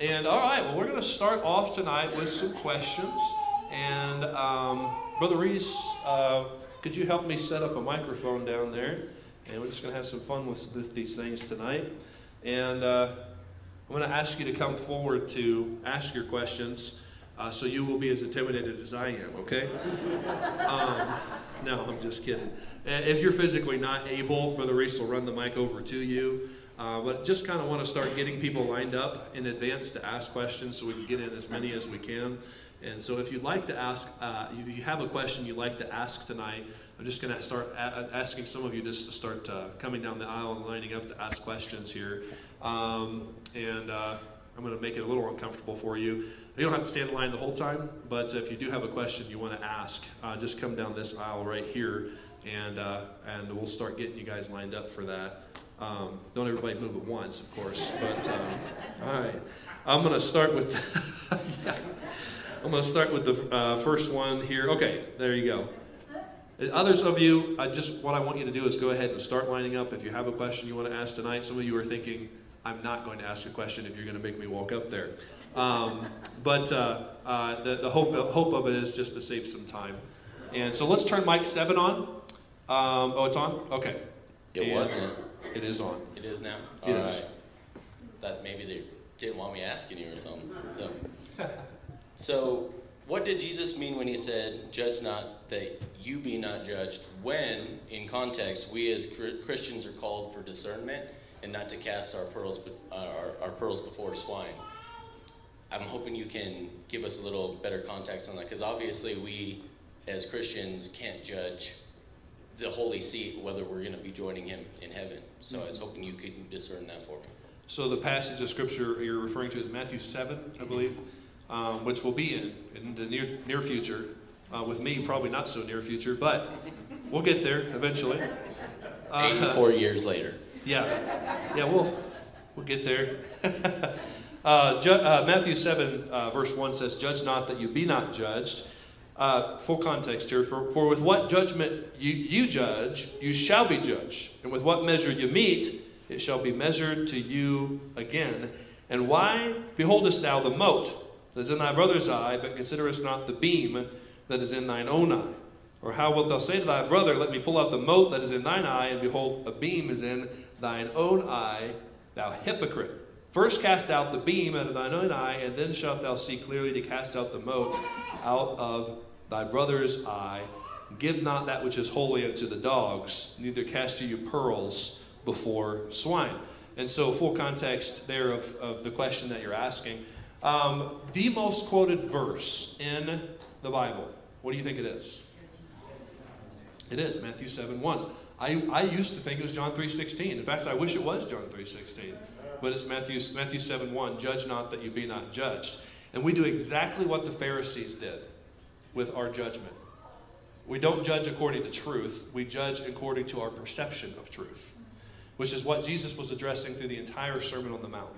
and all right, well, we're going to start off tonight with some questions. And um, Brother Reese, uh, could you help me set up a microphone down there? And we're just going to have some fun with, with these things tonight. And uh, I'm going to ask you to come forward to ask your questions. Uh, so you will be as intimidated as I am, okay? Um, no, I'm just kidding. If you're physically not able, Brother Reese will run the mic over to you. Uh, but just kind of want to start getting people lined up in advance to ask questions so we can get in as many as we can. And so if you'd like to ask, uh, if you have a question you'd like to ask tonight, I'm just going to start asking some of you just to start uh, coming down the aisle and lining up to ask questions here. Um, and uh, I'm going to make it a little uncomfortable for you. You don't have to stand in line the whole time, but if you do have a question you want to ask, uh, just come down this aisle right here, and uh, and we'll start getting you guys lined up for that. Um, don't everybody move at once, of course, but um, all right. I'm going to start with. yeah. I'm going to start with the uh, first one here. Okay, there you go. Others of you, I just what I want you to do is go ahead and start lining up. If you have a question you want to ask tonight, some of you are thinking, I'm not going to ask a question if you're going to make me walk up there. Um, but uh, uh, the, the hope, hope of it is just to save some time. And so let's turn mic seven on. Um, oh, it's on? Okay. It And wasn't. It is on. It is now? It All is. right. Thought maybe they didn't want me asking you or something. So. so, what did Jesus mean when he said, Judge not that you be not judged, when, in context, we as Christians are called for discernment and not to cast our pearls, be- uh, our, our pearls before swine? I'm hoping you can give us a little better context on that because obviously we as Christians can't judge the holy seat whether we're going to be joining him in heaven. So I was hoping you could discern that for me. So the passage of scripture you're referring to is Matthew 7, I believe, um, which will be in, in the near, near future. Uh, with me, probably not so near future, but we'll get there eventually. Uh, 84 years later. yeah, yeah, we'll, we'll get there. uh, ju- uh, Matthew 7, uh, verse 1 says, Judge not that you be not judged. Uh, full context here. For, for with what judgment you, you judge, you shall be judged. And with what measure you meet, it shall be measured to you again. And why beholdest thou the mote that is in thy brother's eye, but considerest not the beam that is in thine own eye? Or how wilt thou say to thy brother, Let me pull out the mote that is in thine eye, and behold, a beam is in thine own eye, thou hypocrite? First cast out the beam out of thine own eye, and then shalt thou see clearly to cast out the mote out of thy brother's eye. Give not that which is holy unto the dogs, neither cast ye your pearls before swine. And so, full context there of, of the question that you're asking. Um, the most quoted verse in the Bible, what do you think it is? It is Matthew 7 1. I, I used to think it was John 3.16. In fact, I wish it was John 3.16. But it's Matthew, Matthew 7 1. Judge not that you be not judged. And we do exactly what the Pharisees did with our judgment. We don't judge according to truth, we judge according to our perception of truth, which is what Jesus was addressing through the entire Sermon on the Mount.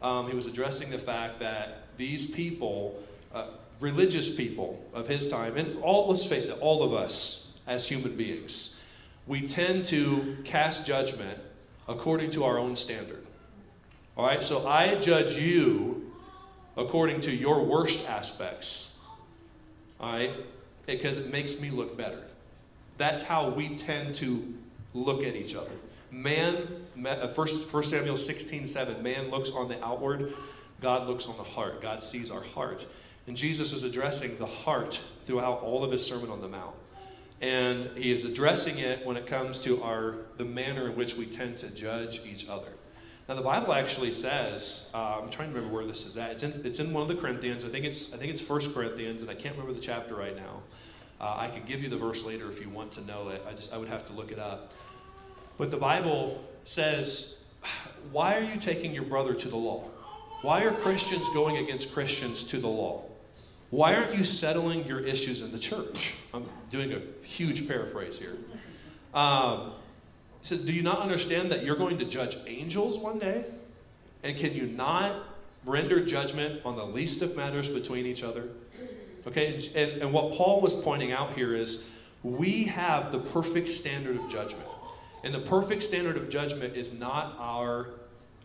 Um, he was addressing the fact that these people, uh, religious people of his time, and all, let's face it, all of us as human beings, we tend to cast judgment according to our own standard. All right, so I judge you according to your worst aspects. All right, because it makes me look better. That's how we tend to look at each other. Man, uh, first, first Samuel 16, 7, man looks on the outward, God looks on the heart. God sees our heart. And Jesus is addressing the heart throughout all of his Sermon on the Mount. And he is addressing it when it comes to our the manner in which we tend to judge each other. Now the Bible actually says, uh, I'm trying to remember where this is at. It's in, it's in one of the Corinthians. I think it's I think it's First Corinthians, and I can't remember the chapter right now. Uh, I could give you the verse later if you want to know it. I just I would have to look it up. But the Bible says, why are you taking your brother to the law? Why are Christians going against Christians to the law? Why aren't you settling your issues in the church? I'm doing a huge paraphrase here. Um, he said, Do you not understand that you're going to judge angels one day? And can you not render judgment on the least of matters between each other? Okay, and, and what Paul was pointing out here is we have the perfect standard of judgment. And the perfect standard of judgment is not our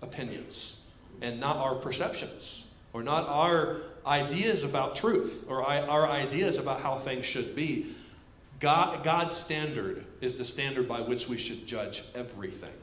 opinions and not our perceptions. or not our ideas about truth or our ideas about how things should be. God, God's standard is the standard by which we should judge everything.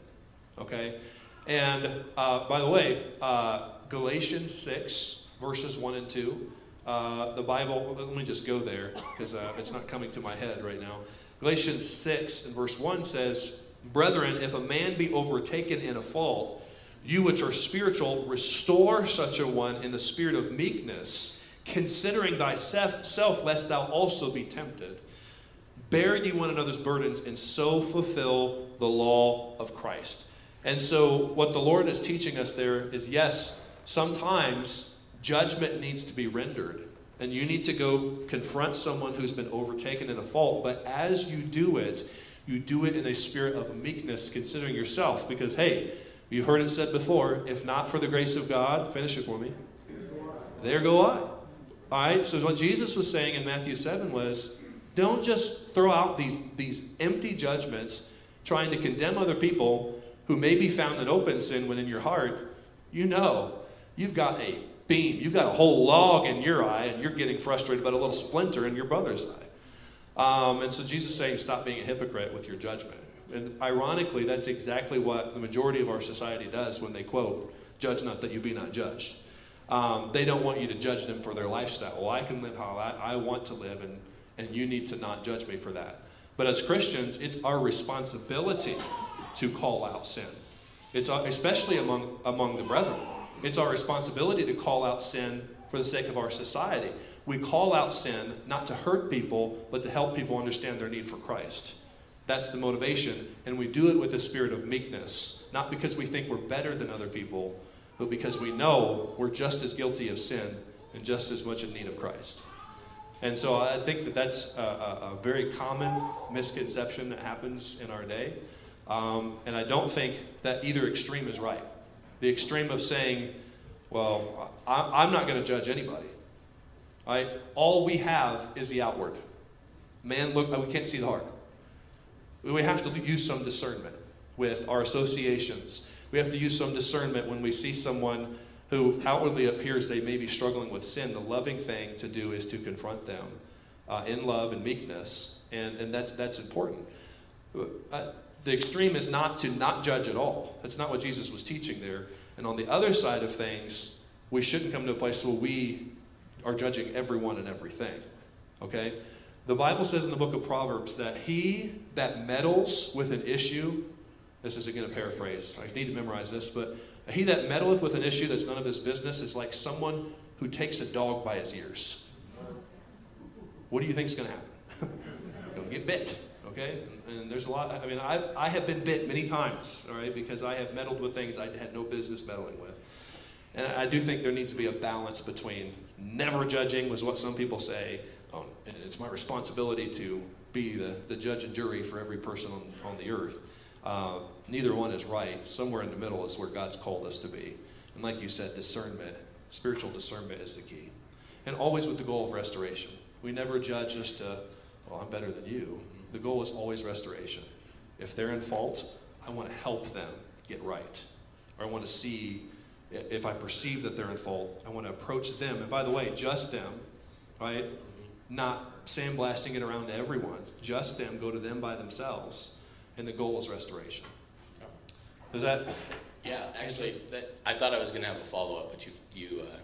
Okay? And uh, by the way, uh, Galatians 6, verses 1 and 2, uh, the Bible, let me just go there because uh, it's not coming to my head right now. Galatians 6 and verse 1 says, Brethren, if a man be overtaken in a fault, you which are spiritual, restore such a one in the spirit of meekness, considering thyself, lest thou also be tempted. Bear ye one another's burdens, and so fulfill the law of Christ. And so, what the Lord is teaching us there is yes, sometimes judgment needs to be rendered. And you need to go confront someone who's been overtaken in a fault. But as you do it, you do it in a spirit of meekness, considering yourself. Because, hey, you've heard it said before if not for the grace of God, finish it for me. There go I. All right, so what Jesus was saying in Matthew 7 was don't just throw out these, these empty judgments trying to condemn other people who may be found in open sin when in your heart, you know you've got a beam, you've got a whole log in your eye, and you're getting frustrated about a little splinter in your brother's eye. Um, and so Jesus is saying, stop being a hypocrite with your judgment. And ironically, that's exactly what the majority of our society does when they quote, judge not that you be not judged. Um, they don't want you to judge them for their lifestyle. Well, I can live how I, I want to live, and, and you need to not judge me for that. But as Christians, it's our responsibility to call out sin. It's especially among, among the brethren. It's our responsibility to call out sin for the sake of our society. We call out sin not to hurt people, but to help people understand their need for Christ. That's the motivation. And we do it with a spirit of meekness, not because we think we're better than other people, but because we know we're just as guilty of sin and just as much in need of Christ. And so I think that that's a, a, a very common misconception that happens in our day. Um, and I don't think that either extreme is right. The extreme of saying, well, I, am not going to judge anybody. Right? All we have is the outward. Man, look, we can't see the heart. We have to use some discernment with our associations. We have to use some discernment when we see someone who outwardly appears they may be struggling with sin. The loving thing to do is to confront them uh, in love and meekness, and, and that's, that's important. Uh, the extreme is not to not judge at all. That's not what Jesus was teaching there. And on the other side of things, we shouldn't come to a place where we are judging everyone and everything. Okay? The Bible says in the book of Proverbs that he that meddles with an issue, this is again a paraphrase, I need to memorize this, but he that meddleth with an issue that's none of his business is like someone who takes a dog by his ears. What do you think is going to happen? Don't get bit okay? And, and, there's a lot, I mean, I, I have been bit many times, all right, because I have meddled with things I had no business meddling with. And I do think there needs to be a balance between never judging, was what some people say, oh, and it's my responsibility to be the, the judge and jury for every person on, on the earth. Uh, neither one is right. Somewhere in the middle is where God's called us to be. And like you said, discernment, spiritual discernment is the key. And always with the goal of restoration. We never judge just to, well, I'm better than you. The goal is always restoration. If they're in fault, I want to help them get right. Or I want to see, if I perceive that they're in fault, I want to approach them. And by the way, just them, right? Not sandblasting it around to everyone. Just them, go to them by themselves. And the goal is restoration. Does that? Yeah, actually, that, I thought I was going to have a follow up, but you, you, uh,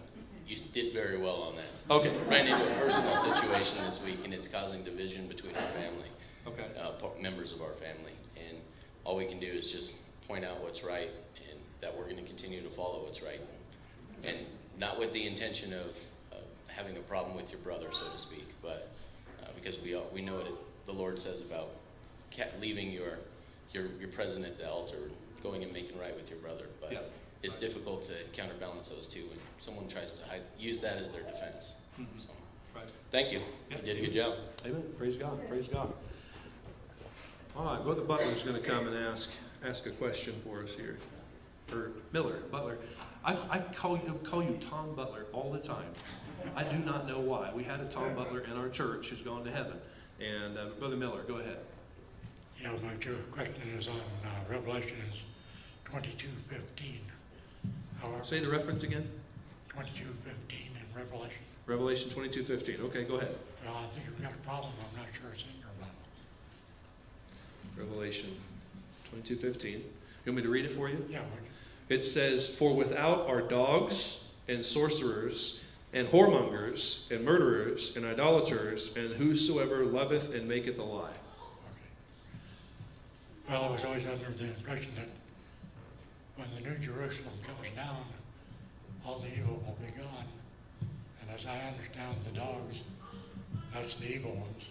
you did very well on that. Okay. Ran into a personal situation this week, and it's causing division between our family okay. uh, members of our family. And all we can do is just point out what's right and that we're going to continue to follow what's right. And not with the intention of, of having a problem with your brother, so to speak, but uh, because we, all, we know what it, the Lord says about leaving your, your, your present at the altar, going and making right with your brother. But yeah. it's difficult to counterbalance those two when someone tries to hide, use that as their defense. Mm-hmm. So, right. thank you. Yeah. You did a good job. Amen. Praise God. Praise God. All right, Brother Butler's going to come and ask ask a question for us here. Or Miller, Butler. I, I call you call you Tom Butler all the time. I do not know why. We had a Tom Butler in our church who's gone to heaven. And uh, Brother Miller, go ahead. Yeah, my question is on uh, Revelation 22, 15. Say the reference again. twenty-two fifteen in Revelation. Revelation 22 15. Okay, go ahead. Well, I think we've got a problem, I'm not sure it's in your Bible. Revelation 22 15. You want me to read it for you? Yeah, It says, For without are dogs and sorcerers and whoremongers and murderers and idolaters and whosoever loveth and maketh a lie. Okay. Well, I was always under the impression that when the New Jerusalem comes down, all the evil will be gone. And as I understand the dogs, that's the evil ones.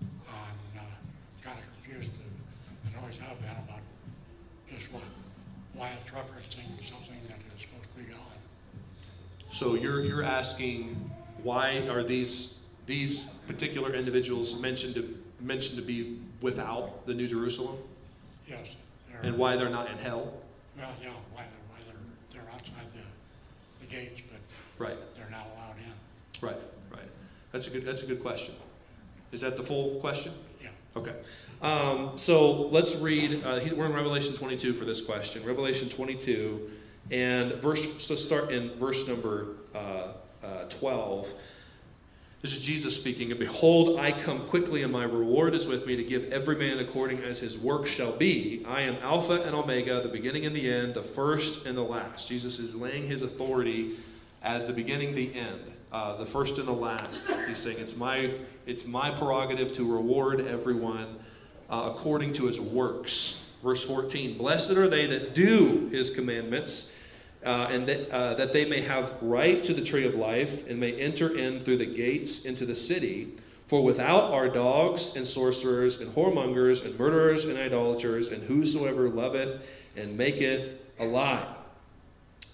And uh, I'm kind of confused, and always have been about just what, why it's referencing something that is supposed to be gone. So you're, you're asking why are these, these particular individuals mentioned to, mentioned to be without the New Jerusalem? Yes. They're- And why they're not in hell? Well, yeah, why, why they're, they're outside the, the gates, but Right, they're not allowed in. right, right. That's a good, that's a good question. Is that the full question? Yeah. Okay. Um, so let's read, uh, we're in Revelation 22 for this question. Revelation 22 and verse, so start in verse number uh, uh, 12. This is Jesus speaking. And behold, I come quickly, and my reward is with me to give every man according as his work shall be. I am Alpha and Omega, the beginning and the end, the first and the last. Jesus is laying his authority as the beginning, the end, uh, the first and the last. He's saying it's my it's my prerogative to reward everyone uh, according to his works. Verse 14: Blessed are they that do his commandments uh, and that, uh, that they may have right to the tree of life and may enter in through the gates into the city. For without are dogs and sorcerers and whoremongers and murderers and idolaters and whosoever loveth and maketh a lie.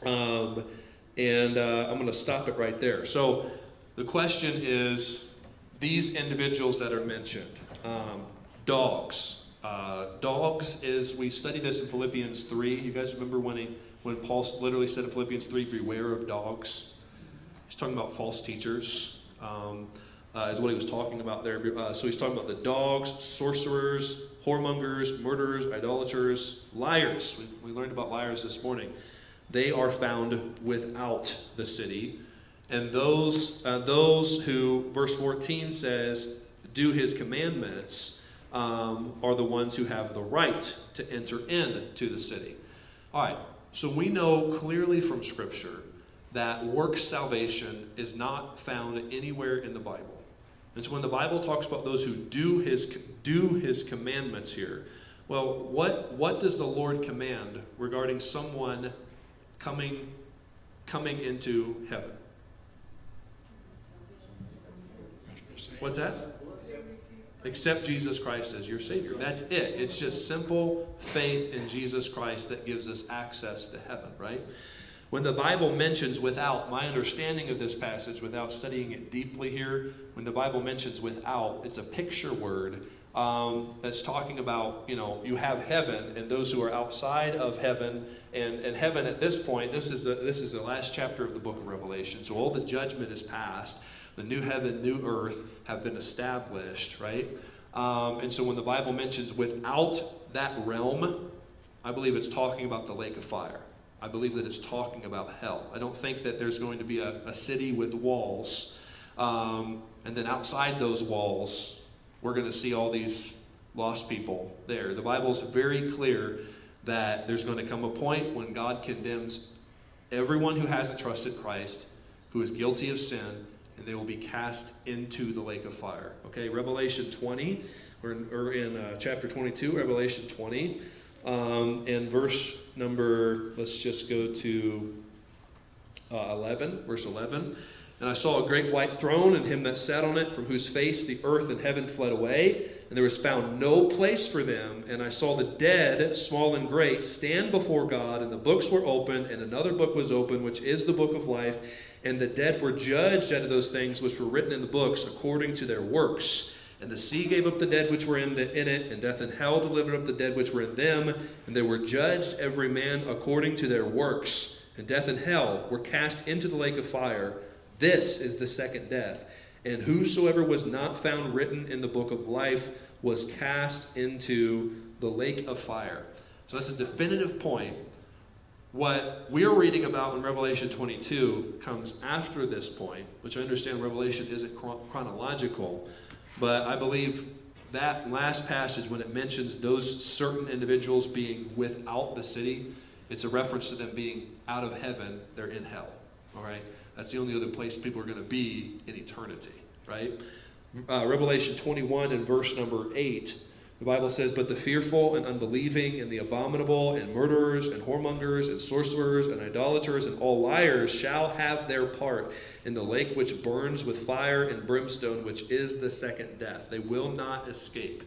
Um, and uh, I'm going to stop it right there. So the question is these individuals that are mentioned, um, dogs. Uh, dogs is, we studied this in Philippians 3. You guys remember when, he, when Paul literally said in Philippians 3, beware of dogs? He's talking about false teachers, um, uh, is what he was talking about there. Uh, so he's talking about the dogs, sorcerers, whoremongers, murderers, idolaters, liars. We, we learned about liars this morning. They are found without the city. And those, uh, those who, verse 14 says, do his commandments um, are the ones who have the right to enter into the city. All right, so we know clearly from Scripture that work salvation is not found anywhere in the Bible. And so when the Bible talks about those who do his, do his commandments here, well, what, what does the Lord command regarding someone coming, coming into heaven? What's that? Accept Jesus Christ as your Savior. That's it. It's just simple faith in Jesus Christ that gives us access to heaven, right? When the Bible mentions without, my understanding of this passage, without studying it deeply here, when the Bible mentions without, it's a picture word um, that's talking about, you know, you have heaven and those who are outside of heaven. And, and heaven at this point, this is, the, this is the last chapter of the book of Revelation. So all the judgment is past. The new heaven, new earth have been established, right? Um, and so when the Bible mentions without that realm, I believe it's talking about the lake of fire. I believe that it's talking about hell. I don't think that there's going to be a, a city with walls, um, and then outside those walls, we're going to see all these lost people there. The Bible's very clear that there's going to come a point when God condemns everyone who hasn't trusted Christ, who is guilty of sin, and they will be cast into the lake of fire. Okay, Revelation 20, we're in, we're in uh, chapter 22, Revelation 20, um, and verse number, let's just go to uh, 11, verse 11. And I saw a great white throne and him that sat on it, from whose face the earth and heaven fled away, and there was found no place for them. And I saw the dead, small and great, stand before God, and the books were opened, and another book was opened, which is the book of life. And the dead were judged out of those things which were written in the books according to their works. And the sea gave up the dead which were in, the, in it, and death and hell delivered up the dead which were in them. And they were judged every man according to their works. And death and hell were cast into the lake of fire. This is the second death. And whosoever was not found written in the book of life was cast into the lake of fire. So that's a definitive point What we're reading about in Revelation 22 comes after this point, which I understand Revelation isn't chronological, but I believe that last passage, when it mentions those certain individuals being without the city, it's a reference to them being out of heaven, they're in hell. All right? That's the only other place people are going to be in eternity, right? Uh, Revelation 21 and verse number 8 the Bible says, But the fearful and unbelieving, and the abominable, and murderers, and whoremongers, and sorcerers, and idolaters, and all liars shall have their part in the lake which burns with fire and brimstone, which is the second death. They will not escape.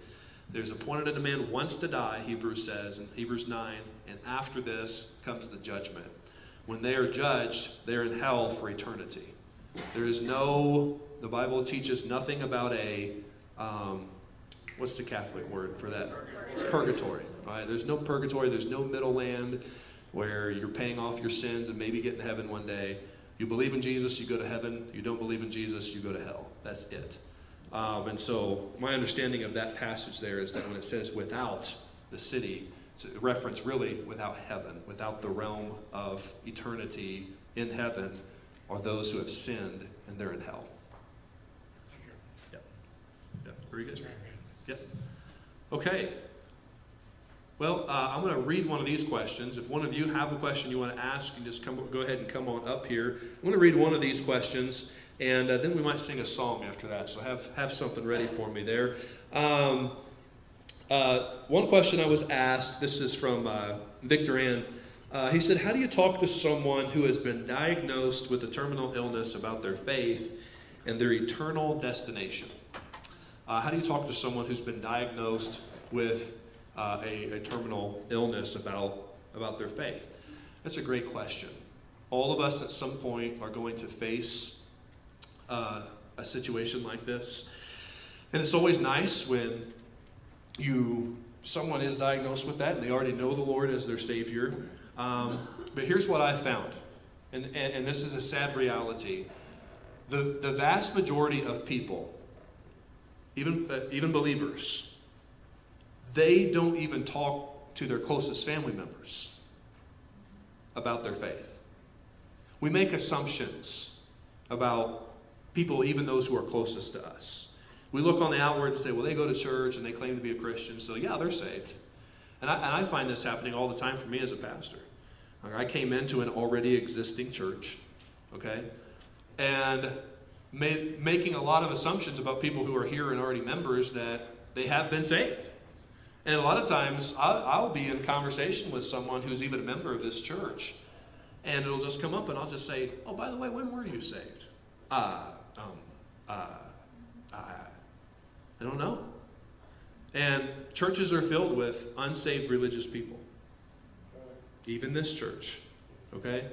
There's appointed unto man once to die, Hebrews says in Hebrews 9, and after this comes the judgment. When they are judged, they're in hell for eternity. There is no, the Bible teaches nothing about a, um, what's the Catholic word for that? Purgatory. purgatory right? There's no purgatory, there's no middle land where you're paying off your sins and maybe get in heaven one day. You believe in Jesus, you go to heaven. You don't believe in Jesus, you go to hell. That's it. Um, and so, my understanding of that passage there is that when it says without the city, it's a reference really without heaven, without the realm of eternity in heaven, are those who have sinned and they're in hell. Yep. Yep. Very good. Yep. Okay. Well, uh, I'm going to read one of these questions. If one of you have a question you want to ask, you just come, go ahead and come on up here. I'm going to read one of these questions, and uh, then we might sing a song after that. So have, have something ready for me there. Um, uh, one question I was asked, this is from uh, Victor Ann. Uh, he said, How do you talk to someone who has been diagnosed with a terminal illness about their faith and their eternal destination? Uh, how do you talk to someone who's been diagnosed with uh, a, a terminal illness about, about their faith? That's a great question. All of us at some point are going to face uh, a situation like this. And it's always nice when you someone is diagnosed with that and they already know the Lord as their Savior. Um, but here's what I found, and, and, and this is a sad reality. The, the vast majority of people even, uh, even believers, they don't even talk to their closest family members about their faith. We make assumptions about people, even those who are closest to us. We look on the outward and say, well, they go to church and they claim to be a Christian, so yeah, they're saved. And I, and I find this happening all the time for me as a pastor. I came into an already existing church, okay? And made, making a lot of assumptions about people who are here and already members that they have been saved. And a lot of times I'll, I'll be in conversation with someone who's even a member of this church, and it'll just come up and I'll just say, Oh, by the way, when were you saved? Uh, um, uh, uh, I don't know. And churches are filled with unsaved religious people, even this church. Okay?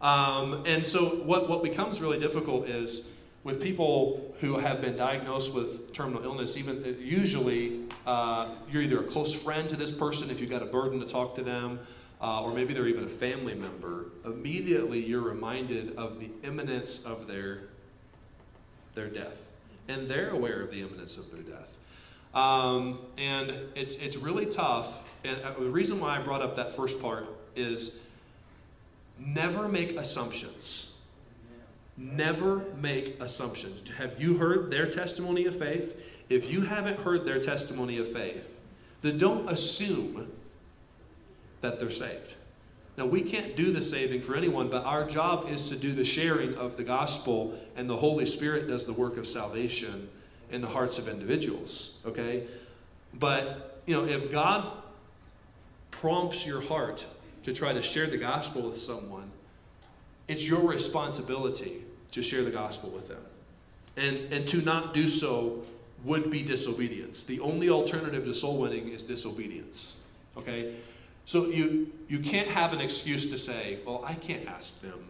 Um, and so, what, what becomes really difficult is with people who have been diagnosed with terminal illness, even uh, usually uh, you're either a close friend to this person if you've got a burden to talk to them, uh, or maybe they're even a family member. Immediately, you're reminded of the imminence of their their death, and they're aware of the imminence of their death. Um, and it's it's really tough. And uh, the reason why I brought up that first part is never make assumptions Never make assumptions. Have you heard their testimony of faith? If you haven't heard their testimony of faith, then don't assume that they're saved. Now, we can't do the saving for anyone, but our job is to do the sharing of the gospel, and the Holy Spirit does the work of salvation in the hearts of individuals, okay? But, you know, if God prompts your heart to try to share the gospel with someone, it's your responsibility to share the gospel with them. And, and to not do so would be disobedience. The only alternative to soul winning is disobedience. Okay? So you, you can't have an excuse to say, well, I can't ask them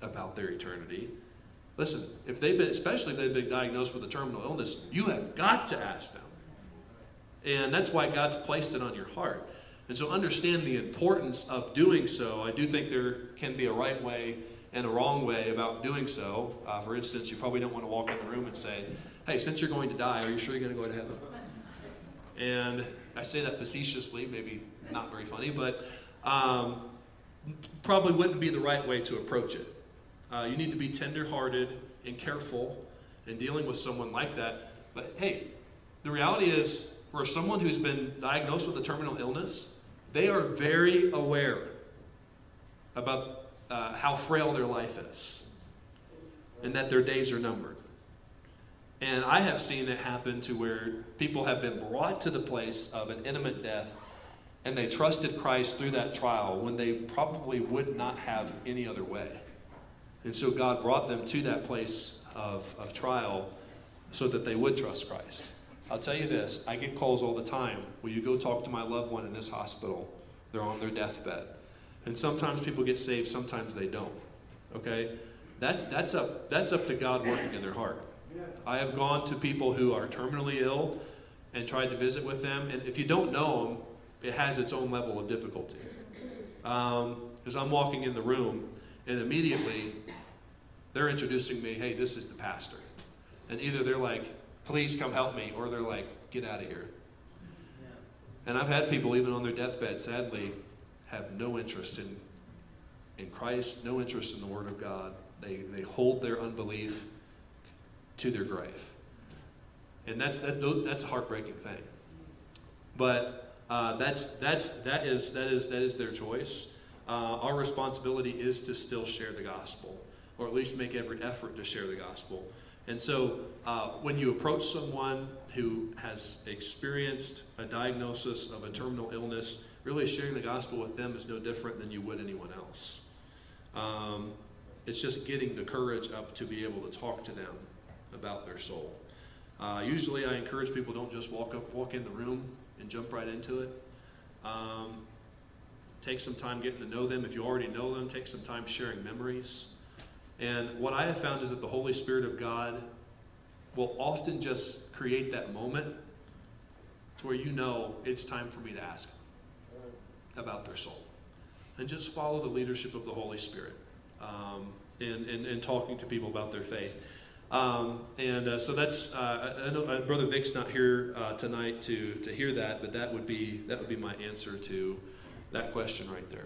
about their eternity. Listen, if they've been, especially if they've been diagnosed with a terminal illness, you have got to ask them. And that's why God's placed it on your heart. And so understand the importance of doing so. I do think there can be a right way and a wrong way about doing so. Uh, for instance, you probably don't want to walk in the room and say, hey, since you're going to die, are you sure you're going to go to heaven? And I say that facetiously, maybe not very funny, but um, probably wouldn't be the right way to approach it. Uh, you need to be tenderhearted and careful in dealing with someone like that. But hey, the reality is, for someone who's been diagnosed with a terminal illness, they are very aware about uh, how frail their life is and that their days are numbered. And I have seen it happen to where people have been brought to the place of an imminent death and they trusted Christ through that trial when they probably would not have any other way. And so God brought them to that place of, of trial so that they would trust Christ. I'll tell you this I get calls all the time. Will you go talk to my loved one in this hospital? They're on their deathbed. And sometimes people get saved, sometimes they don't. Okay? That's, that's, up, that's up to God working in their heart. I have gone to people who are terminally ill and tried to visit with them. And if you don't know them, it has its own level of difficulty. Because um, I'm walking in the room, and immediately they're introducing me, hey, this is the pastor. And either they're like, please come help me, or they're like, get out of here. And I've had people, even on their deathbed, sadly, have no interest in, in Christ, no interest in the Word of God. They, they hold their unbelief to their grave. And that's, that, that's a heartbreaking thing. But uh, that's, that's, that, is, that, is, that is their choice. Uh, our responsibility is to still share the gospel, or at least make every effort to share the gospel. And so uh, when you approach someone who has experienced a diagnosis of a terminal illness, really sharing the gospel with them is no different than you would anyone else. Um, it's just getting the courage up to be able to talk to them about their soul. Uh, usually, I encourage people don't just walk up, walk in the room, and jump right into it. Um, take some time getting to know them. If you already know them, take some time sharing memories. And what I have found is that the Holy Spirit of God will often just create that moment to where you know it's time for me to ask about their soul. And just follow the leadership of the Holy Spirit um, in, in, in talking to people about their faith. Um, and uh, so that's uh, I know uh, Brother Vic's not here uh, tonight to to hear that, but that would be that would be my answer to that question right there.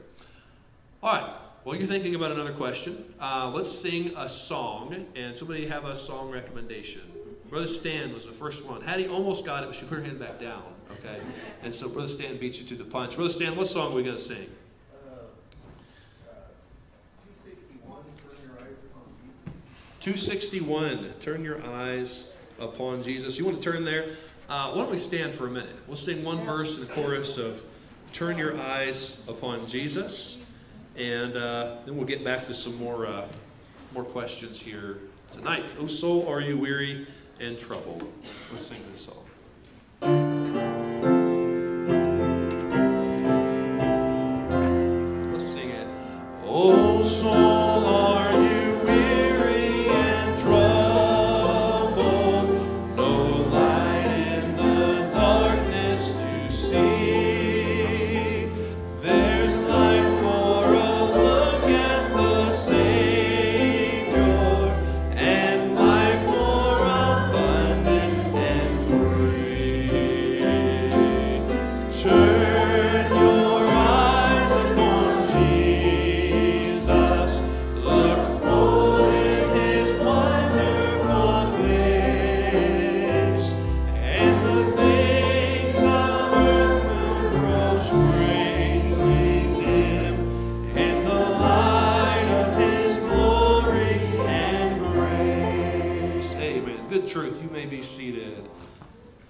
All right. While you're thinking about another question, uh, let's sing a song. And somebody have a song recommendation. Brother Stan was the first one. Hattie almost got it, but she put her hand back down. Okay. And so Brother Stan beat you to the punch. Brother Stan, what song are we going to sing? 261, turn your eyes upon Jesus. You want to turn there? Uh, why don't we stand for a minute? We'll sing one verse in the chorus of Turn Your Eyes Upon Jesus, and uh, then we'll get back to some more, uh, more questions here tonight. Oh, soul, are you weary and troubled? Let's sing this song.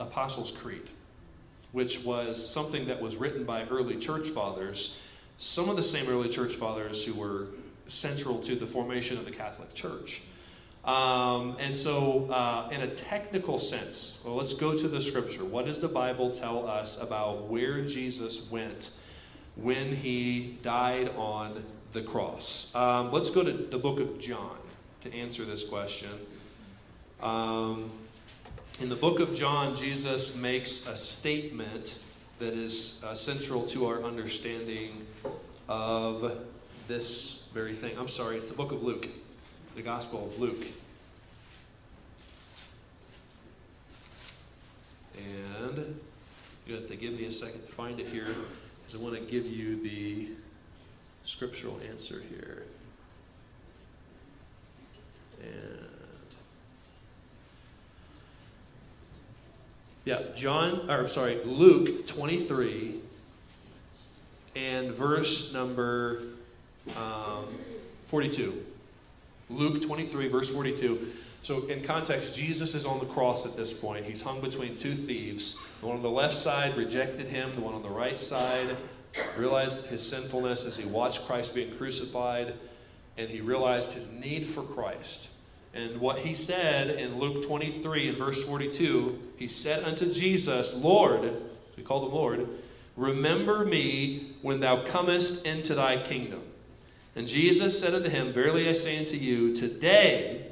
Apostles' Creed, which was something that was written by early church fathers, some of the same early church fathers who were central to the formation of the Catholic Church. Um, and so, uh, in a technical sense, well, let's go to the scripture. What does the Bible tell us about where Jesus went when he died on the cross. Um, let's go to the book of John to answer this question. Um, in the book of John, Jesus makes a statement that is uh, central to our understanding of this very thing. I'm sorry, it's the book of Luke, the Gospel of Luke. And you have to give me a second to find it here because I want to give you the scriptural answer here. And yeah, John, or sorry, Luke 23 and verse number um, 42. Luke 23, verse 42. So, in context, Jesus is on the cross at this point. He's hung between two thieves. The one on the left side rejected him, the one on the right side realized his sinfulness as he watched Christ being crucified, and he realized his need for Christ. And what he said in Luke 23 and verse 42, he said unto Jesus, Lord, we called him Lord, remember me when thou comest into thy kingdom. And Jesus said unto him, Verily I say unto you, today,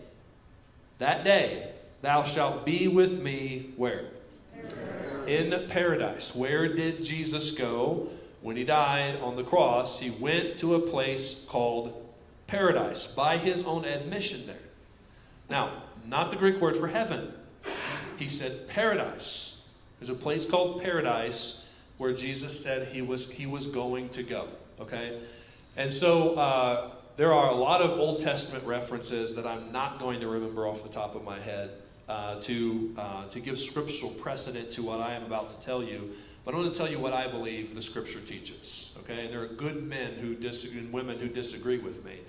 that day, thou shalt be with me where? In paradise. Where did Jesus go? When he died on the cross, he went to a place called paradise by his own admission there. Now, not the Greek word for heaven. He said paradise. There's a place called paradise where Jesus said he was, he was going to go. Okay? And so uh, there are a lot of Old Testament references that I'm not going to remember off the top of my head uh, to, uh, to give scriptural precedent to what I am about to tell you. But I want to tell you what I believe the scripture teaches. Okay? And there are good men who disagree and women who disagree with me.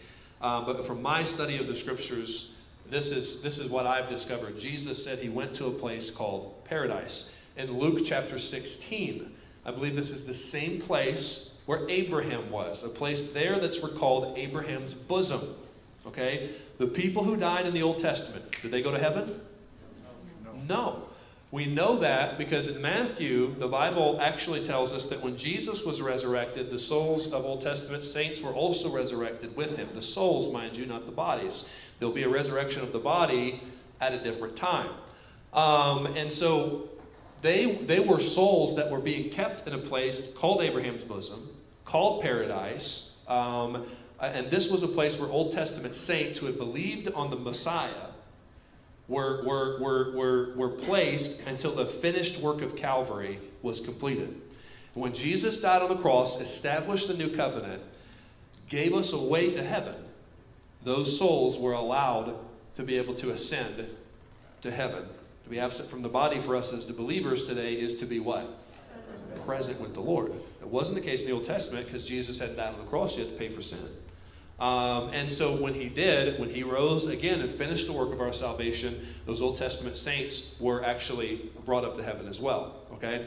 Uh, but from my study of the scriptures, this is, this is what I've discovered. Jesus said he went to a place called paradise. In Luke chapter 16, I believe this is the same place where Abraham was, a place there that's called Abraham's bosom. Okay? The people who died in the Old Testament, did they go to heaven? No. no. We know that because in Matthew, the Bible actually tells us that when Jesus was resurrected, the souls of Old Testament saints were also resurrected with him. The souls, mind you, not the bodies. There'll be a resurrection of the body at a different time. Um, and so they, they were souls that were being kept in a place called Abraham's bosom, called paradise. Um, and this was a place where Old Testament saints who had believed on the Messiah were, were, were, were, were placed until the finished work of Calvary was completed. When Jesus died on the cross, established the new covenant, gave us a way to heaven, those souls were allowed to be able to ascend to heaven. To be absent from the body for us as the believers today is to be what? Present, Present with the Lord. It wasn't the case in the Old Testament because Jesus had died on the cross, you had to pay for sin. Um, and so when he did, when he rose again and finished the work of our salvation, those Old Testament saints were actually brought up to heaven as well. Okay?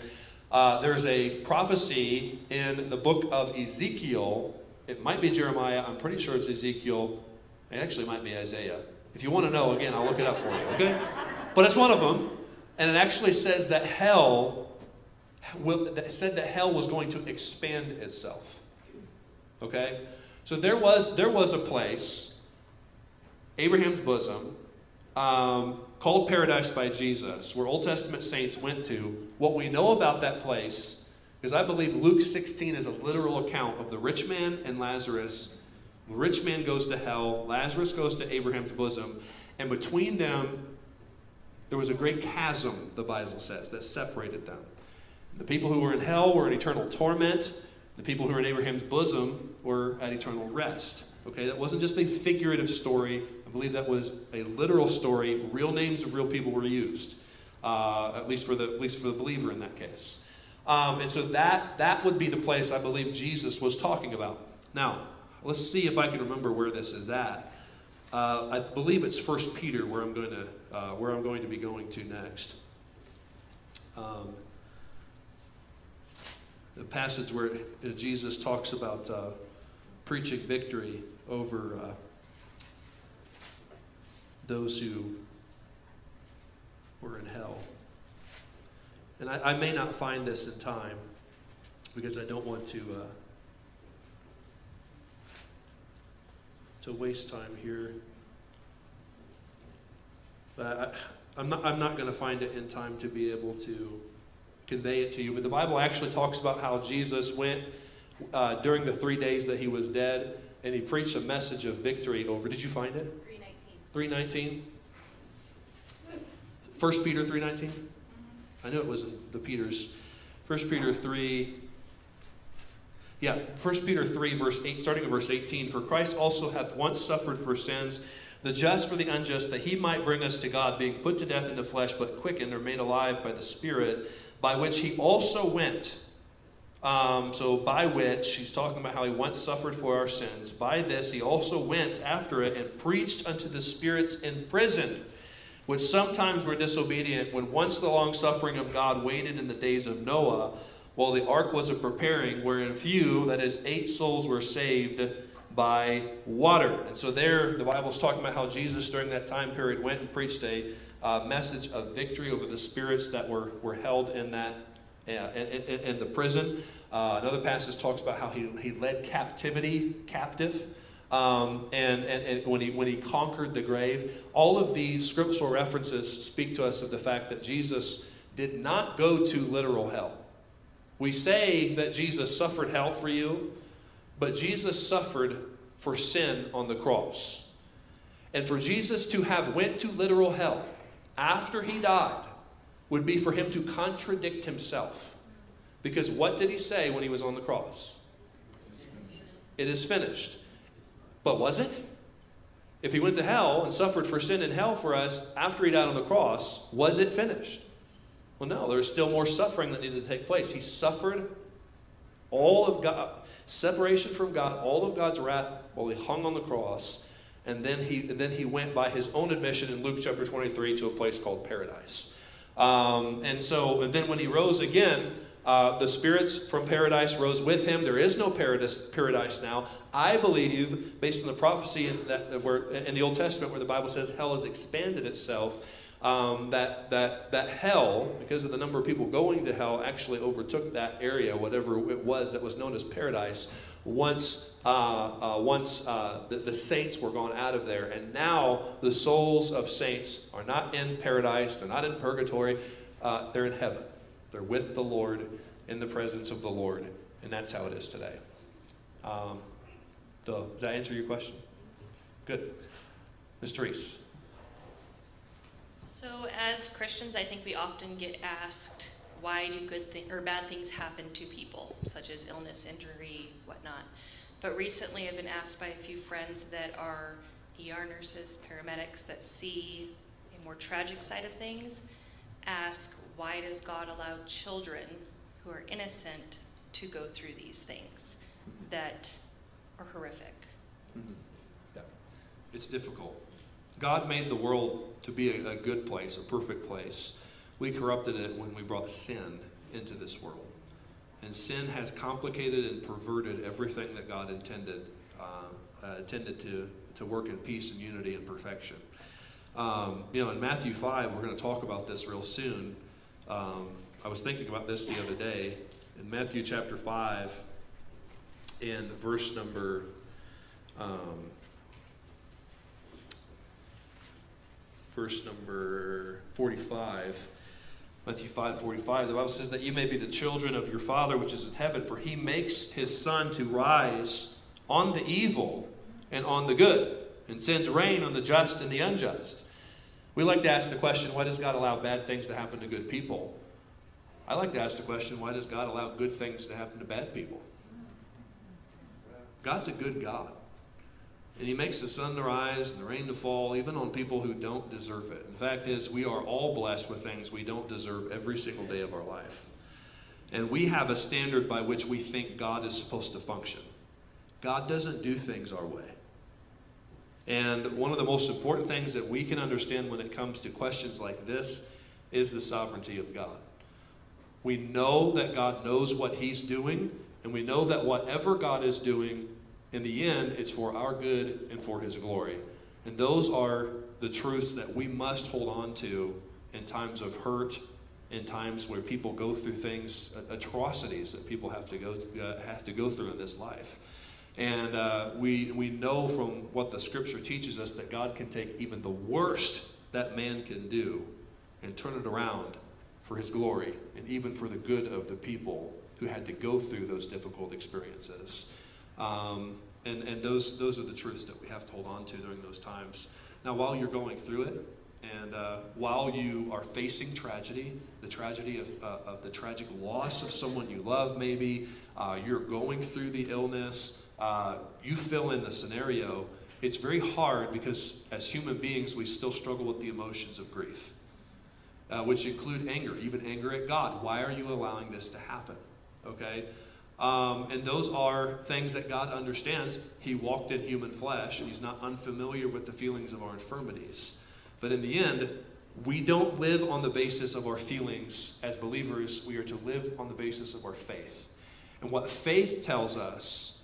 Uh, there's a prophecy in the book of Ezekiel. It might be Jeremiah. I'm pretty sure it's Ezekiel. It actually might be Isaiah. If you want to know, again, I'll look it up for you. Okay? But it's one of them. And it actually says that hell will, that said that hell was going to expand itself. Okay? So there was, there was a place, Abraham's bosom, um, called paradise by Jesus, where Old Testament saints went to. What we know about that place, because I believe Luke 16 is a literal account of the rich man and Lazarus. The rich man goes to hell, Lazarus goes to Abraham's bosom, and between them, there was a great chasm, the Bible says, that separated them. The people who were in hell were in eternal torment. The people who were in Abraham's bosom were at eternal rest. Okay, that wasn't just a figurative story. I believe that was a literal story. Real names of real people were used, uh, at least for the at least for the believer in that case. Um, and so that that would be the place I believe Jesus was talking about. Now, let's see if I can remember where this is at. Uh, I believe it's First Peter where I'm going to uh, where I'm going to be going to next. Um, the passage where Jesus talks about uh, preaching victory over uh, those who were in hell. And I, I, may not find this in time because I don't want to uh, to waste time here. But I, am not, I'm not going to find it in time to be able to convey it to you. But the Bible actually talks about how Jesus went uh, during the three days that he was dead and he preached a message of victory over. Did you find it? 319. 319? 1 Peter 319? I knew it was in the Peters. 1 Peter 3. Yeah, 1 Peter 3, verse 8, starting in verse 18. For Christ also hath once suffered for sins, the just for the unjust, that he might bring us to God, being put to death in the flesh, but quickened or made alive by the Spirit, by which he also went. Um, so, by which, he's talking about how he once suffered for our sins. By this, he also went after it and preached unto the spirits in prison, which sometimes were disobedient, when once the long suffering of God waited in the days of Noah, while the ark was a preparing, wherein few, that is, eight souls, were saved by water. And so, there, the Bible's talking about how Jesus, during that time period, went and preached a uh, message of victory over the spirits that were, were held in that in, in the prison. Uh, another passage talks about how he, he led captivity captive. Um, and, and, and when, he, when he conquered the grave, all of these scriptural references speak to us of the fact that Jesus did not go to literal hell. We say that Jesus suffered hell for you, but Jesus suffered for sin on the cross. And for Jesus to have went to literal hell after he died would be for him to contradict himself. Because what did he say when he was on the cross? It is finished. But was it? If he went to hell and suffered for sin in hell for us after he died on the cross, was it finished? Well, no, there was still more suffering that needed to take place. He suffered all of God, separation from God, all of God's wrath while he hung on the cross. And then he, and then he went by his own admission in Luke chapter 23 to a place called paradise. Um, and so, and then when he rose again, uh, the spirits from paradise rose with him. There is no paradise, paradise now. I believe, based on the prophecy in, that, where, in the Old Testament, where the Bible says hell has expanded itself, um, that, that, that hell, because of the number of people going to hell, actually overtook that area, whatever it was that was known as paradise, once, uh, uh, once uh, the, the saints were gone out of there. And now the souls of saints are not in paradise, they're not in purgatory, uh, they're in heaven. They're with the Lord, in the presence of the Lord. And that's how it is today. Um, so, does that answer your question? Good. Mr. Therese. So, as Christians, I think we often get asked, why do good thi- or bad things happen to people, such as illness, injury, whatnot. But recently, I've been asked by a few friends that are ER nurses, paramedics that see a more tragic side of things, ask, why does God allow children who are innocent to go through these things that are horrific? Mm-hmm. Yeah. It's difficult. God made the world to be a, a, good place, a perfect place. We corrupted it when we brought sin into this world. And sin has complicated and perverted everything that God intended, uh, uh, intended to, to work in peace and unity and perfection. Um, you know, in Matthew 5, we're going to talk about this real soon. Um, I was thinking about this the other day. In Matthew chapter 5, in verse number um, verse number 45. Matthew 5 45, the Bible says that you may be the children of your Father which is in heaven, for he makes his sun to rise on the evil and on the good, and sends rain on the just and the unjust. We like to ask the question, why does God allow bad things to happen to good people? I like to ask the question, why does God allow good things to happen to bad people? God's a good God. And he makes the sun to rise and the rain to fall, even on people who don't deserve it. The fact is, we are all blessed with things we don't deserve every single day of our life. And we have a standard by which we think God is supposed to function. God doesn't do things our way. And one of the most important things that we can understand when it comes to questions like this is the sovereignty of God. We know that God knows what He's doing, and we know that whatever God is doing, in the end, it's for our good and for His glory. And those are the truths that we must hold on to in times of hurt, in times where people go through things, atrocities that people have to go, uh, have to go through in this life. And uh, we, we know from what the scripture teaches us that God can take even the worst that man can do and turn it around for his glory and even for the good of the people who had to go through those difficult experiences. Um, and and those, those are the truths that we have to hold on to during those times. Now, while you're going through it, and uh, while you are facing tragedy, the tragedy of, uh, of the tragic loss of someone you love, maybe, uh, you're going through the illness, uh, you fill in the scenario, it's very hard because as human beings, we still struggle with the emotions of grief, uh, which include anger, even anger at God. Why are you allowing this to happen? Okay? Um, and those are things that God understands. He walked in human flesh, and He's not unfamiliar with the feelings of our infirmities. But in the end, we don't live on the basis of our feelings as believers. We are to live on the basis of our faith. And what faith tells us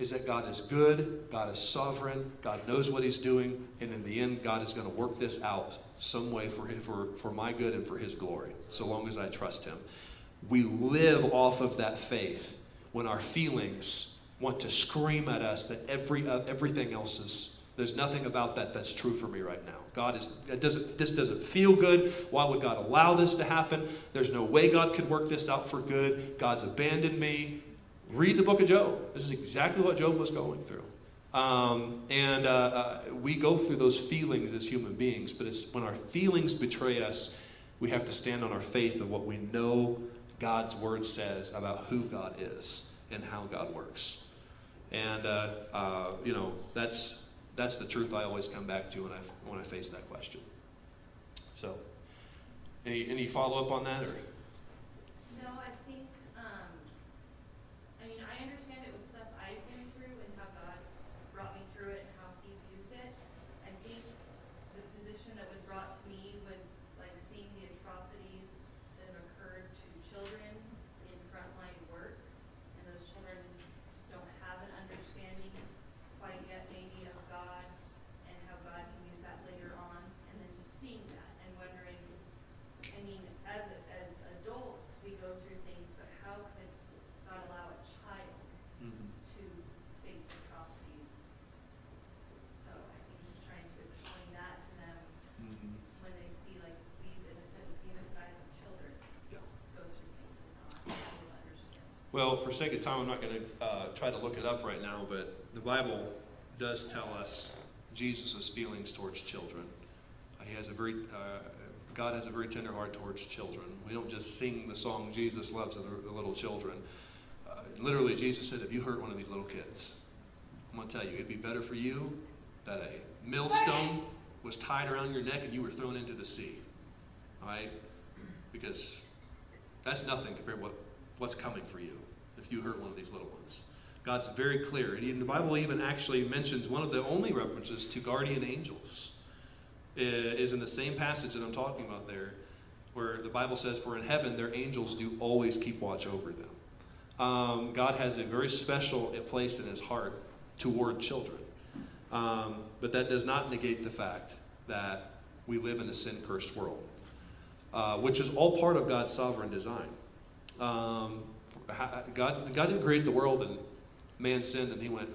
is that God is good, God is sovereign, God knows what He's doing, and in the end, God is going to work this out some way for, him, for, for my good and for His glory, so long as I trust Him. We live off of that faith when our feelings want to scream at us that every, uh, everything else is, there's nothing about that that's true for me right now. God is, doesn't, this doesn't feel good. Why would God allow this to happen? There's no way God could work this out for good. God's abandoned me. Read the book of Job. This is exactly what Job was going through. Um, and uh, uh, we go through those feelings as human beings, but it's when our feelings betray us, we have to stand on our faith of what we know God's word says about who God is and how God works. And, uh, uh, you know, that's, that's the truth I always come back to when I, when I face that question. So, any, any follow up on that? or? No, I think, um, I mean, I understand it with stuff I've been through and how God's brought me through it and how He's used it. I think the position that was brought to me was like seeing the atrocities that have occurred to children in frontline work. And those children don't have an understanding quite yet maybe of God and how God can use that later on. And then just seeing that and wondering, I mean, as, as adults, we go through things, but how could God allow a child to face atrocities? So I think just trying to explain that to them Mhm. when they see like these innocent, innocent eyes of children Yeah. go through things and not be able to understand. Well, for sake of time, I'm not going to uh, try to look it up right now, but the Bible does tell us Jesus' feelings towards children. Uh, he has a very, uh, God has a very tender heart towards children. We don't just sing the song "Jesus loves the, the little children." Uh, literally, Jesus said, "If you hurt one of these little kids, I'm going to tell you, it'd be better for you that a millstone was tied around your neck and you were thrown into the sea." All right, because that's nothing compared to what what's coming for you if you hurt one of these little ones. God's very clear. And the Bible even actually mentions one of the only references to guardian angels is in the same passage that I'm talking about there, where the Bible says, For in heaven their angels do always keep watch over them. Um, God has a very special place in his heart toward children. Um, but that does not negate the fact that we live in a sin cursed world, uh, which is all part of God's sovereign design. Um, God, God didn't create the world and man sinned and he went,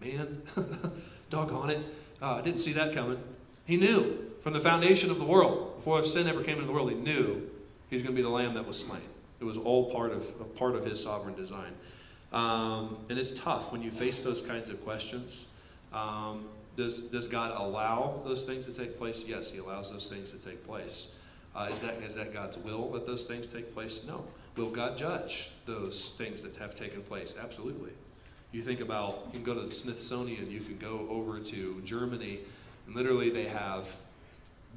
man, doggone it. Uh, I didn't see that coming. He knew from the foundation of the world, before sin ever came into the world, he knew he was going to be the lamb that was slain. It was all part of, of part of his sovereign design. Um, and it's tough when you face those kinds of questions. Um, does, does God allow those things to take place? Yes, he allows those things to take place. Uh, is, that, is that God's will that those things take place? No. Will God judge those things that have taken place? Absolutely. You think about, you can go to the Smithsonian, you can go over to Germany, and literally they have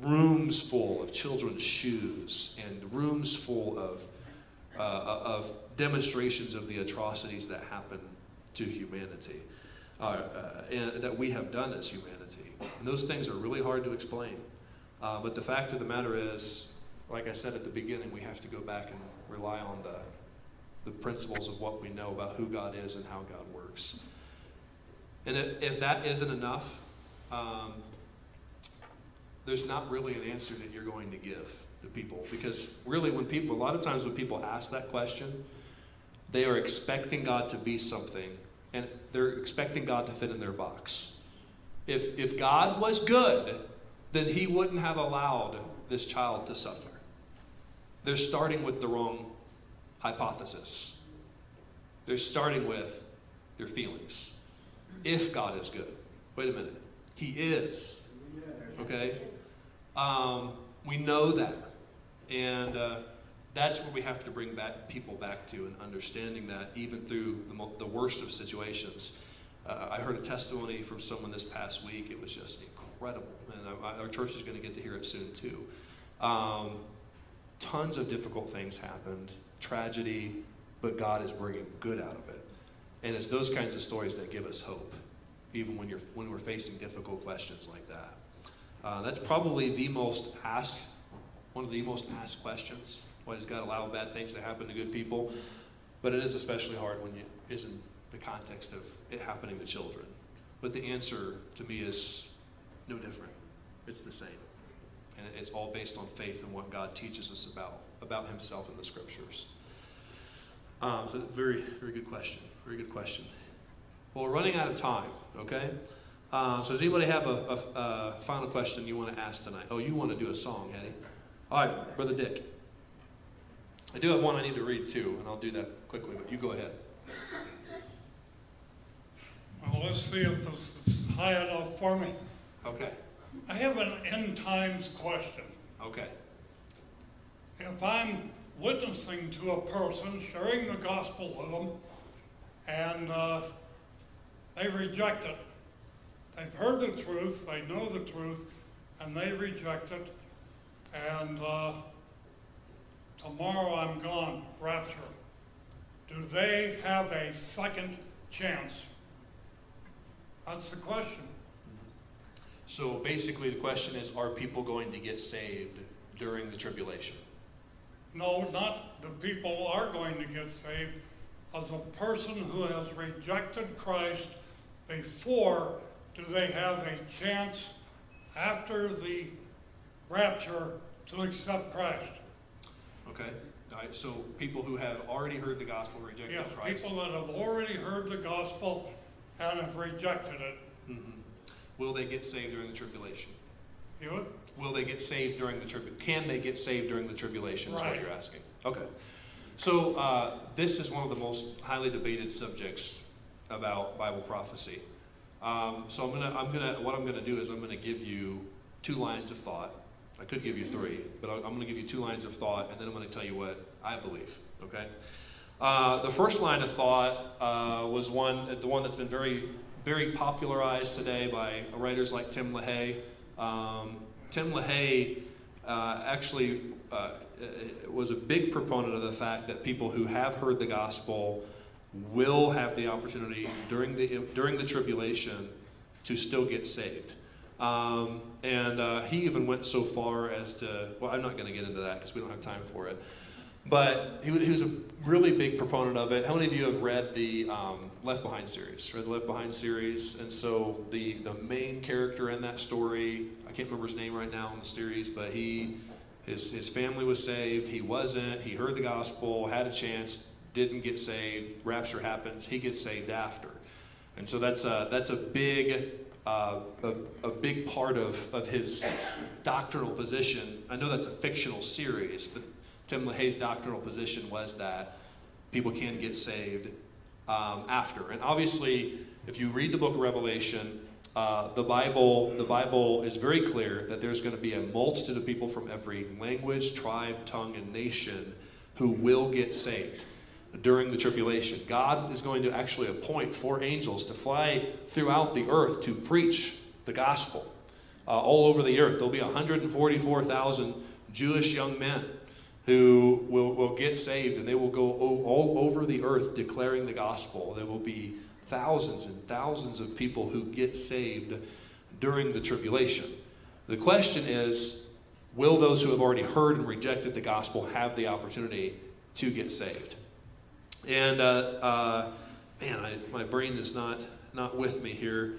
rooms full of children's shoes and rooms full of, uh, of demonstrations of the atrocities that happen to humanity, uh, uh, and that we have done as humanity. And those things are really hard to explain. Uh, but the fact of the matter is, like I said at the beginning, we have to go back and rely on the, the principles of what we know about who God is and how God works. And if, if that isn't enough, um, there's not really an answer that you're going to give to people. Because really, when people, a lot of times when people ask that question, they are expecting God to be something and they're expecting God to fit in their box. If, if God was good, then He wouldn't have allowed this child to suffer. They're starting with the wrong hypothesis. They're starting with their feelings. If God is good. Wait a minute. He is. Okay? Um, we know that. And uh, that's where we have to bring back people back to and understanding that even through the, the worst of situations. Uh, I heard a testimony from someone this past week. It was just incredible. And I, our church is going to get to hear it soon, too. Um, tons of difficult things happened, tragedy, but God is bringing good out of it. And it's those kinds of stories that give us hope, even when, you're, when we're facing difficult questions like that. Uh, that's probably the most asked, one of the most asked questions. Why does God allow bad things to happen to good people? But it is especially hard when you is in the context of it happening to children. But the answer to me is no different. It's the same. And it's all based on faith and what God teaches us about, about Himself in the Scriptures. Um, so very, very good question. Very good question. Well, we're running out of time, okay? Uh, so does anybody have a, a, a final question you want to ask tonight? Oh, you want to do a song, Eddie? All right, Brother Dick. I do have one I need to read too, and I'll do that quickly, but you go ahead. Well, let's see if this is high enough for me. Okay, I have an end times question. okay. If I'm witnessing to a person, sharing the gospel with them, and uh, they reject it, they've heard the truth, they know the truth, and they reject it, and uh, tomorrow I'm gone, rapture. Do they have a second chance? That's the question. So basically, the question is Are people going to get saved during the tribulation? No, not the people are going to get saved. As a person who has rejected Christ before, do they have a chance after the rapture to accept Christ? Okay, right. So people who have already heard the gospel rejected Yes, Christ. people that have already heard the gospel and have rejected it. Will they get saved during the tribulation? You, Will they get saved during the tribulation? Can they get saved during the tribulation? Is what you're asking. Okay. So uh, this is one of the most highly debated subjects about Bible prophecy. Um, so I'm gonna, I'm gonna, what I'm gonna do is I'm gonna give you two lines of thought. I could give you three, but I'm gonna give you two lines of thought, and then I'm gonna tell you what I believe. Okay. Uh, the first line of thought uh, was one, the one that's been very, very popularized today by writers like Tim LaHaye. Um, Tim LaHaye uh, actually uh, was a big proponent of the fact that people who have heard the gospel will have the opportunity during the during the tribulation to still get saved. Um, and uh, he even went so far as to well, I'm not going to get into that because we don't have time for it. But he, he was a really big proponent of it. How many of you have read the um, Left Behind series? Read the Left Behind series, and so the the main character in that story, I can't remember his name right now in the series, but he his his family was saved. He wasn't. He heard the gospel, had a chance, didn't get saved. Rapture happens. He gets saved after, and so that's a that's a big. Uh, a, a big part of, of his doctrinal position. I know that's a fictional series, but Tim LaHaye's doctrinal position was that people can get saved um, after. And obviously, if you read the book of Revelation, uh, the Bible the Bible is very clear that there's going to be a multitude of people from every language, tribe, tongue, and nation who will get saved during the tribulation. God is going to actually appoint four angels to fly throughout the earth to preach the gospel uh, all over the earth. There'll be 144,000 Jewish young men who will, will get saved and they will go all over the earth declaring the gospel. There will be thousands and thousands of people who get saved during the tribulation. The question is will those who have already heard and rejected the gospel have the opportunity to get saved? And uh, uh, man, I, my brain is not, not with me here.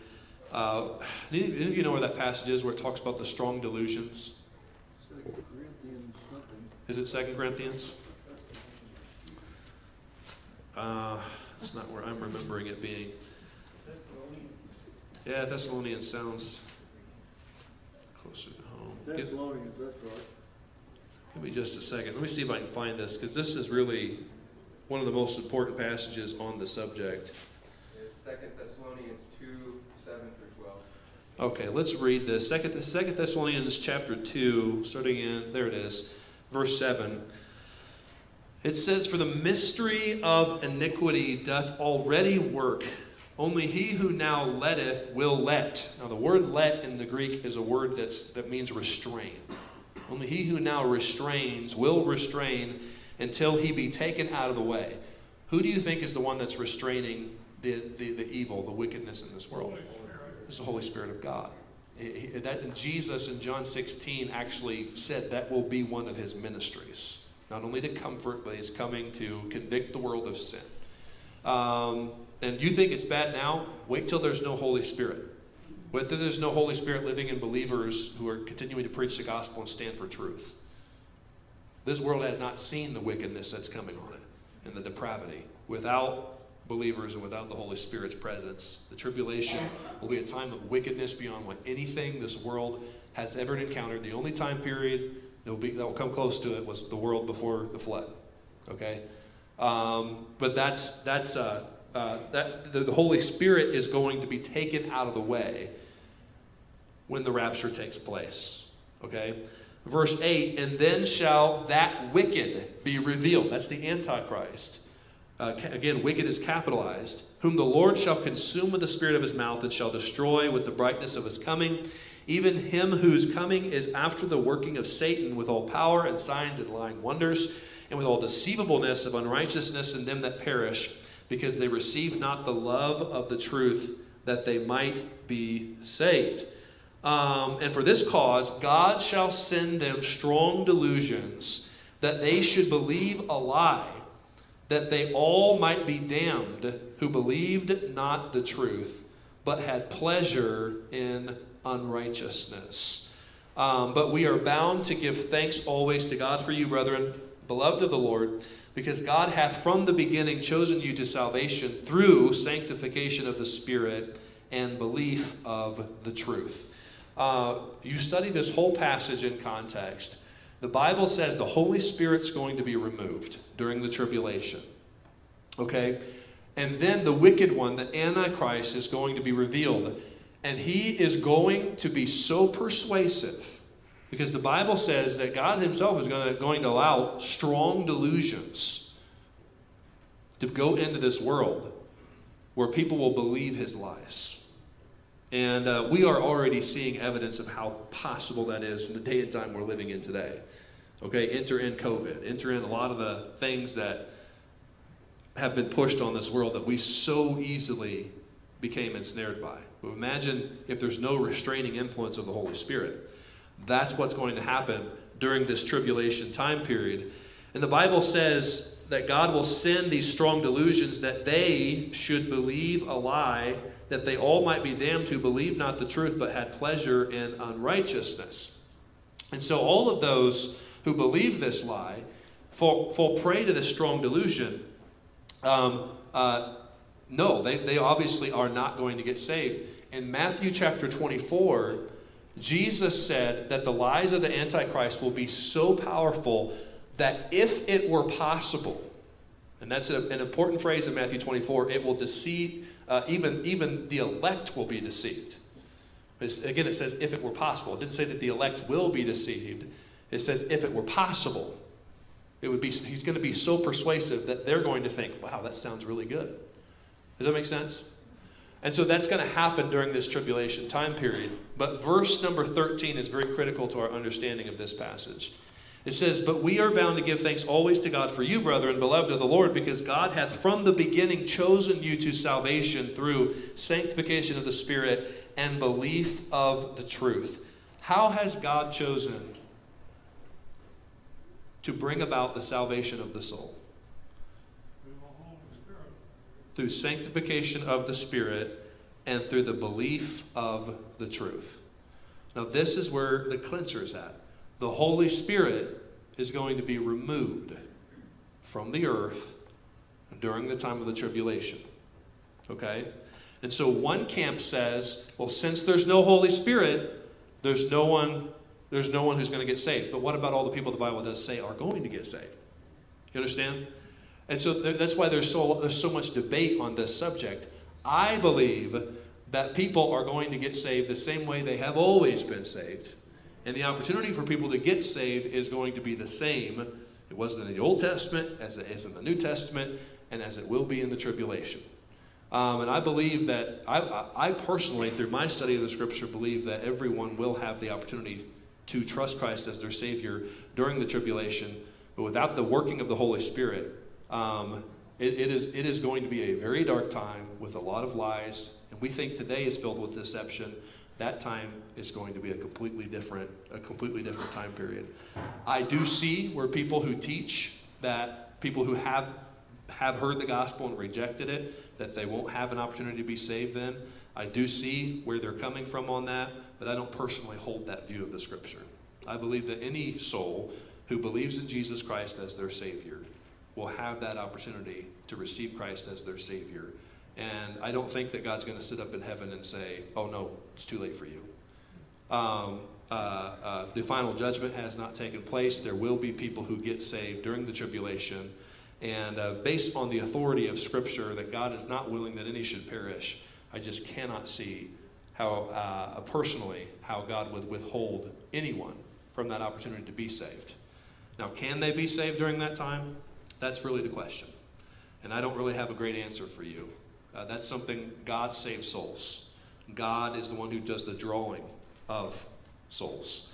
Uh, any, any of you know where that passage is where it talks about the strong delusions? Second Corinthians something. Is it Second Corinthians? Uh, It's not where I'm remembering it being. Yeah, Thessalonians sounds closer to home. Give, Thessalonians, that's right. give me just a second. Let me see if I can find this because this is really one of the most important passages on the subject. is Second Thessalonians two, seven through twelve. Okay, let's read this. Second, Second Thessalonians chapter 2, starting in, there it is, verse 7. It says, For the mystery of iniquity doth already work. Only he who now letteth will let. Now, the word let in the Greek is a word that's, that means restrain. Only he who now restrains will restrain until he be taken out of the way. Who do you think is the one that's restraining the, the, the evil, the wickedness in this world? It's the Holy Spirit of God. He- that, Jesus in John 16 actually said that will be one of his ministries. Not only to comfort, but he's coming to convict the world of sin. Um, and you think it's bad now? Wait till there's no Holy Spirit. Wait till there's no Holy Spirit living in believers who are continuing to preach the gospel and stand for truth. This world has not seen the wickedness that's coming on it and the depravity. Without believers and without the Holy Spirit's presence, the tribulation will be a time of wickedness beyond what anything this world has ever encountered. The only time period that will, be, that will come close to it was the world before the flood. Okay? Um, but that's, that's uh, uh, that, the, the Holy Spirit is going to be taken out of the way when the rapture takes place. Okay? Verse 8, and then shall that wicked be revealed. That's the Antichrist. Uh, again, wicked is capitalized. Whom the Lord shall consume with the spirit of his mouth and shall destroy with the brightness of his coming. Even him whose coming is after the working of Satan with all power and signs and lying wonders, and with all deceivableness of unrighteousness in them that perish, because they receive not the love of the truth that they might be saved. Um, and for this cause, God shall send them strong delusions, that they should believe a lie, that they all might be damned who believed not the truth, but had pleasure in unrighteousness. Um, but we are bound to give thanks always to God for you, brethren, beloved of the Lord, because God hath from the beginning chosen you to salvation through sanctification of the Spirit and belief of the truth. Uh, you study this whole passage in context. The Bible says the Holy Spirit's going to be removed during the tribulation. Okay? And then the wicked one, the Antichrist, is going to be revealed. And he is going to be so persuasive because the Bible says that God Himself is going to, going to allow strong delusions to go into this world where people will believe His lies. And uh, we are already seeing evidence of how possible that is in the day and time we're living in today. Okay, enter in COVID, enter in a lot of the things that have been pushed on this world that we so easily became ensnared by. But imagine if there's no restraining influence of the Holy Spirit. That's what's going to happen during this tribulation time period. And the Bible says that God will send these strong delusions that they should believe a lie, that they all might be damned who believe not the truth but had pleasure in unrighteousness. And so all of those who believe this lie fall, fall prey to this strong delusion. Um, uh, no, they, they obviously are not going to get saved. In Matthew chapter 24, Jesus said that the lies of the Antichrist will be so powerful that if it were possible, and that's an important phrase in Matthew 24, it will deceive, uh, even, even the elect will be deceived. It's- again, it says if it were possible. It didn't say that the elect will be deceived. It says if it were possible. It would be, he's going to be so persuasive that they're going to think, wow, that sounds really good. Does that make sense? And so that's going to happen during this tribulation time period. But verse number 13 is very critical to our understanding of this passage. It says, But we are bound to give thanks always to God for you, brethren, beloved of the Lord, because God hath from the beginning chosen you to salvation through sanctification of the Spirit and belief of the truth. How has God chosen to bring about the salvation of the soul? through sanctification of the Spirit and through the belief of the truth. Now, this is where the clincher is at. The Holy Spirit is going to be removed from the earth during the time of the tribulation. Okay? And so one camp says, well, since there's no Holy Spirit, there's no one, there's no one who's going to get saved. But what about all the people the Bible does say are going to get saved? You understand? And so th- that's why there's so, there's so much debate on this subject. I believe that people are going to get saved the same way they have always been saved. And the opportunity for people to get saved is going to be the same. It was in the Old Testament, as it is in the New Testament, and as it will be in the tribulation. Um, and I believe that, I, I personally, through my study of the scripture, believe that everyone will have the opportunity to trust Christ as their Savior during the tribulation. But without the working of the Holy Spirit, um, it, it, is, it is going to be a very dark time with a lot of lies. And we think today is filled with deception. That time is going to be a completely different, a completely different time period. I do see where people who teach that people who have have heard the gospel and rejected it, that they won't have an opportunity to be saved then. I do see where they're coming from on that, but I don't personally hold that view of the scripture. I believe that any soul who believes in Jesus Christ as their Savior will have that opportunity to receive Christ as their Savior. And I don't think that God's going to sit up in heaven and say, oh no, it's too late for you. Um, uh, uh, the final judgment has not taken place. There will be people who get saved during the tribulation. And uh, based on the authority of Scripture, that God is not willing that any should perish, I just cannot see how, uh, personally, how God would withhold anyone from that opportunity to be saved. Now, can they be saved during that time? That's really the question. And I don't really have a great answer for you. Uh, that's something God saves souls. God is the one who does the drawing of souls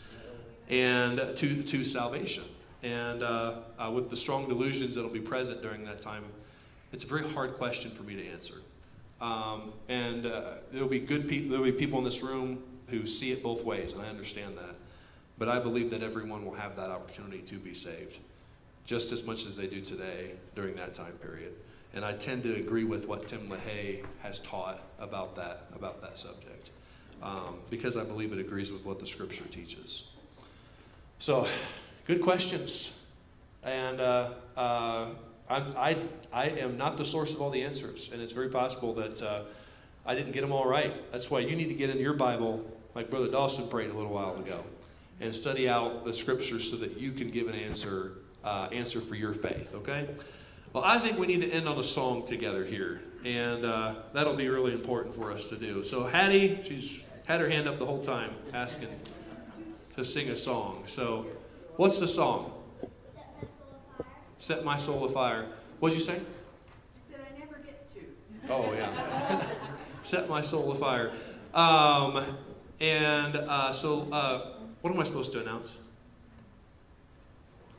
and to, to salvation. And uh, uh, with the strong delusions that will be present during that time, it's a very hard question for me to answer. Um, and uh, there'll be good people. There'll be people in this room who see it both ways, and I understand that. But I believe that everyone will have that opportunity to be saved, just as much as they do today during that time period. And I tend to agree with what Tim LaHaye has taught about that about that subject, um, because I believe it agrees with what the Scripture teaches. So, good questions, and uh, uh, I, I, am not the source of all the answers, and it's very possible that uh, I didn't get them all right. That's why you need to get in your Bible, like Brother Dawson prayed a little while ago, and study out the Scriptures so that you can give an answer uh, answer for your faith. Okay. Well, I think we need to end on a song together here, and uh, that'll be really important for us to do. So, Hattie, she's had her hand up the whole time asking to sing a song. So, what's the song? Set my soul afire. What'd you say? I said I never get to. Oh, yeah. Set my soul afire. Um, and uh, so, uh, what am I supposed to announce?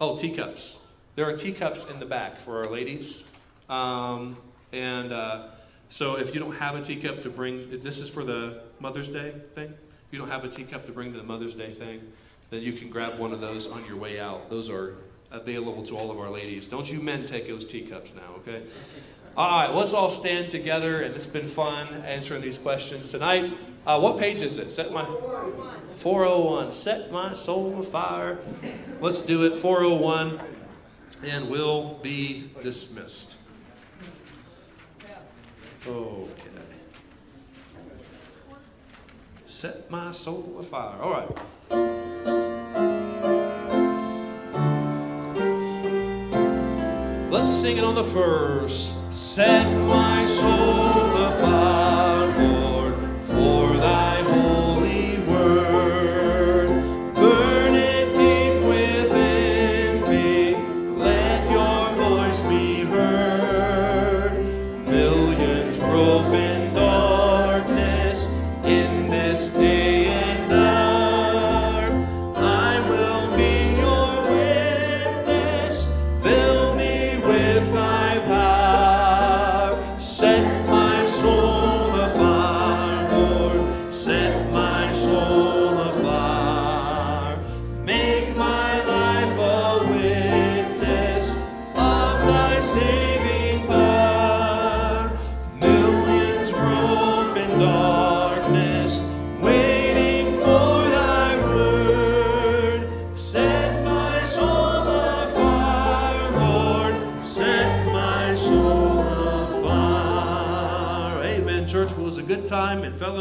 Oh, teacups. There are teacups in the back for our ladies. Um, and uh, so, if you don't have a teacup to bring, this is for the Mother's Day thing. If you don't have a teacup to bring to the Mother's Day thing, then you can grab one of those on your way out. Those are available to all of our ladies. Don't you men take those teacups now, okay? All right, let's all stand together, and it's been fun answering these questions tonight. Uh, what page is it? Set my 401. Set my soul afire. Let's do it. 401, and we'll be dismissed. Okay. Set my soul afire. All right. Let's sing it on the first. Set my soul afire,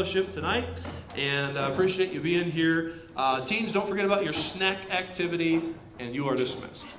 fellowship tonight, and I appreciate you being here. Uh, teens, don't forget about your snack activity, and you are dismissed.